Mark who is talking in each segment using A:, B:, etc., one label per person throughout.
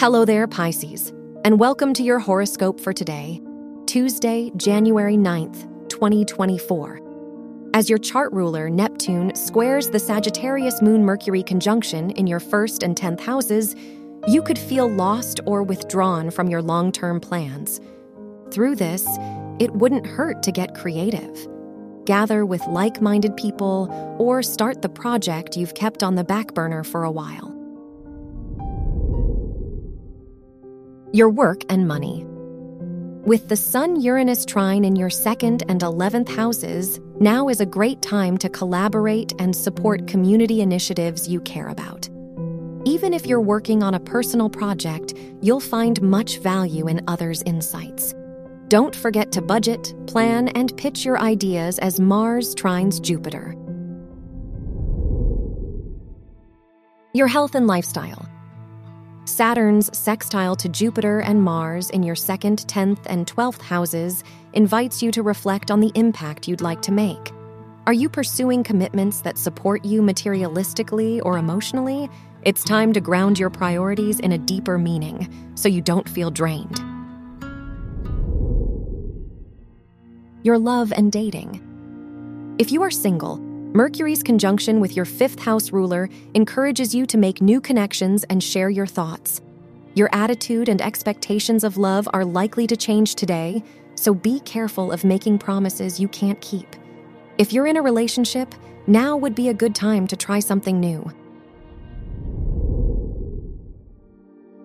A: Hello there, Pisces, and welcome to your horoscope for today, Tuesday, January 9th, 2024. As your chart ruler, Neptune, squares the Sagittarius Moon Mercury conjunction in your first and 10th houses, you could feel lost or withdrawn from your long term plans. Through this, it wouldn't hurt to get creative. Gather with like minded people or start the project you've kept on the back burner for a while. Your work and money. With the Sun Uranus trine in your second and 11th houses, now is a great time to collaborate and support community initiatives you care about. Even if you're working on a personal project, you'll find much value in others' insights. Don't forget to budget, plan, and pitch your ideas as Mars trines Jupiter. Your health and lifestyle. Saturn's sextile to Jupiter and Mars in your second, 10th, and 12th houses invites you to reflect on the impact you'd like to make. Are you pursuing commitments that support you materialistically or emotionally? It's time to ground your priorities in a deeper meaning so you don't feel drained. Your love and dating. If you are single, Mercury's conjunction with your fifth house ruler encourages you to make new connections and share your thoughts. Your attitude and expectations of love are likely to change today, so be careful of making promises you can't keep. If you're in a relationship, now would be a good time to try something new.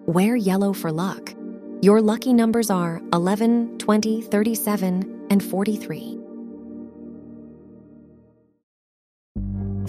A: Wear yellow for luck. Your lucky numbers are 11, 20, 37, and 43.